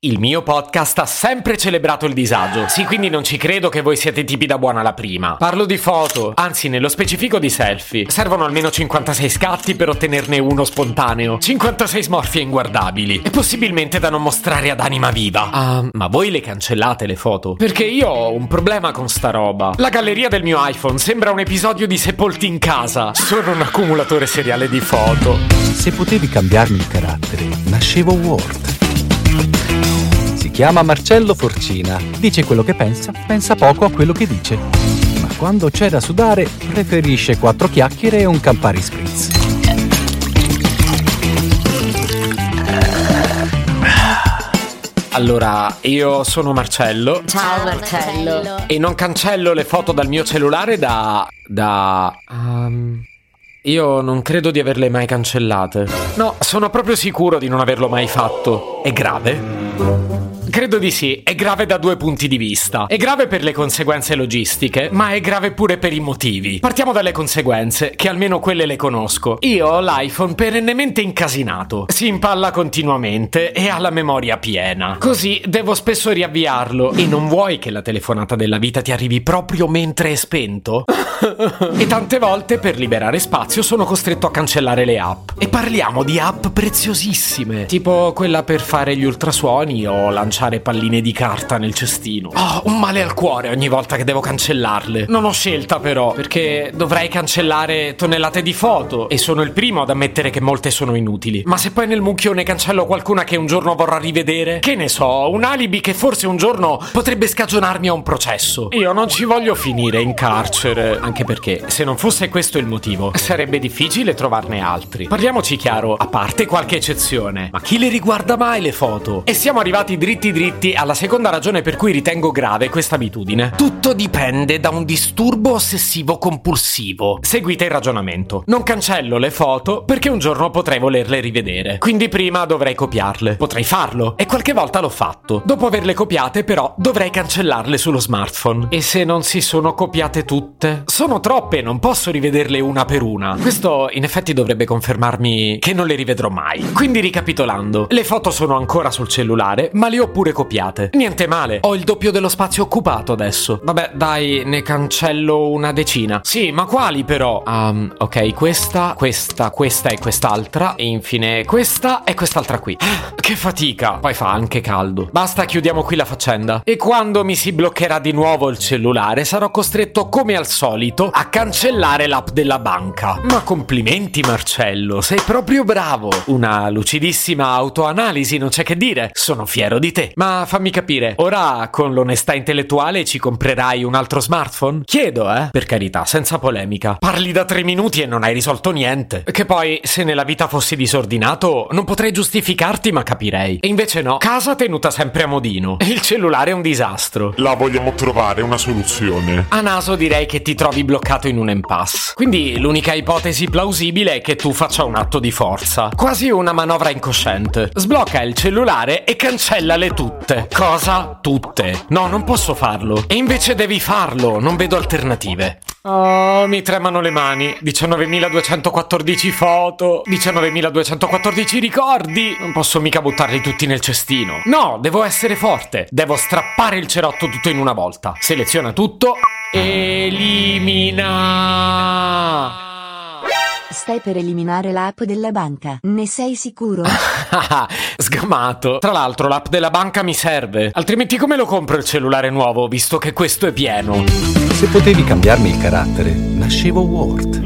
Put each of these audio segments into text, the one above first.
Il mio podcast ha sempre celebrato il disagio. Sì, quindi non ci credo che voi siete tipi da buona la prima. Parlo di foto, anzi nello specifico di selfie. Servono almeno 56 scatti per ottenerne uno spontaneo. 56 smorfie inguardabili. E possibilmente da non mostrare ad anima viva. Ah, ma voi le cancellate le foto? Perché io ho un problema con sta roba. La galleria del mio iPhone sembra un episodio di Sepolti in casa. Sono un accumulatore seriale di foto. Se potevi cambiarmi il carattere, nascevo Word. Si chiama Marcello Forcina. Dice quello che pensa, pensa poco a quello che dice. Ma quando c'è da sudare, preferisce quattro chiacchiere e un Campari Spritz. Allora, io sono Marcello. Ciao Marcello. E non cancello le foto dal mio cellulare da. da. Um, io non credo di averle mai cancellate. No, sono proprio sicuro di non averlo mai fatto. È grave? Credo di sì, è grave da due punti di vista. È grave per le conseguenze logistiche, ma è grave pure per i motivi. Partiamo dalle conseguenze, che almeno quelle le conosco. Io ho l'iPhone perennemente incasinato, si impalla continuamente e ha la memoria piena. Così devo spesso riavviarlo. E non vuoi che la telefonata della vita ti arrivi proprio mentre è spento? e tante volte per liberare spazio sono costretto a cancellare le app. E parliamo di app preziosissime, tipo quella per fare gli ultrasuoni o lanciare palline di carta nel cestino. Oh, un male al cuore ogni volta che devo cancellarle. Non ho scelta però, perché dovrei cancellare tonnellate di foto e sono il primo ad ammettere che molte sono inutili. Ma se poi nel mucchio ne cancello qualcuna che un giorno vorrà rivedere, che ne so, un alibi che forse un giorno potrebbe scagionarmi a un processo. Io non ci voglio finire in carcere, anche perché se non fosse questo il motivo, sarebbe difficile trovarne altri. Parliamoci chiaro, a parte qualche eccezione, ma chi le riguarda mai le foto? E siamo arrivati dritti dritti alla seconda ragione per cui ritengo grave questa abitudine. Tutto dipende da un disturbo ossessivo compulsivo. Seguite il ragionamento. Non cancello le foto perché un giorno potrei volerle rivedere. Quindi prima dovrei copiarle. Potrei farlo e qualche volta l'ho fatto. Dopo averle copiate però dovrei cancellarle sullo smartphone. E se non si sono copiate tutte? Sono troppe, non posso rivederle una per una. Questo in effetti dovrebbe confermarmi che non le rivedrò mai. Quindi ricapitolando, le foto sono ancora sul cellulare, ma le ho pure copiate. Niente male, ho il doppio dello spazio occupato adesso. Vabbè, dai, ne cancello una decina. Sì, ma quali però? Um, ok, questa, questa, questa e quest'altra. E infine questa e quest'altra qui. Che fatica. Poi fa anche caldo. Basta, chiudiamo qui la faccenda. E quando mi si bloccherà di nuovo il cellulare, sarò costretto, come al solito, a cancellare l'app della banca. Ma complimenti, Marcello, sei proprio bravo. Una lucidissima autoanalisi, non c'è che dire. Sono fiero di te. Ma fammi capire, ora con l'onestà intellettuale ci comprerai un altro smartphone? Chiedo, eh? Per carità, senza polemica. Parli da tre minuti e non hai risolto niente. Che poi, se nella vita fossi disordinato, non potrei giustificarti, ma capirei. E invece no, casa tenuta sempre a modino. E il cellulare è un disastro. La vogliamo trovare una soluzione. A naso direi che ti trovi bloccato in un impasse. Quindi l'unica ipotesi plausibile è che tu faccia un atto di forza. Quasi una manovra incosciente. Sblocca il cellulare e cancellale tutte. Cosa? Tutte. No, non posso farlo. E invece devi farlo, non vedo alternative. Oh, mi tremano le mani. 19.214 foto, 19.214 ricordi. Non posso mica buttarli tutti nel cestino. No, devo essere forte. Devo strappare il cerotto tutto in una volta. Seleziona tutto. Elimina. Stai per eliminare l'app della banca. Ne sei sicuro? Sgamato. Tra l'altro l'app della banca mi serve. Altrimenti come lo compro il cellulare nuovo, visto che questo è pieno? Se potevi cambiarmi il carattere, nascevo Word.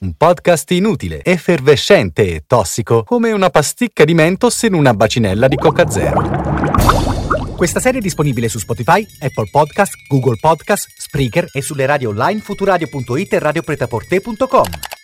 Un podcast inutile, effervescente e tossico, come una pasticca di mentos in una bacinella di Coca Zero. Questa serie è disponibile su Spotify, Apple Podcast, Google Podcast, Spreaker e sulle radio online futuradio.it e radiopretaporte.com.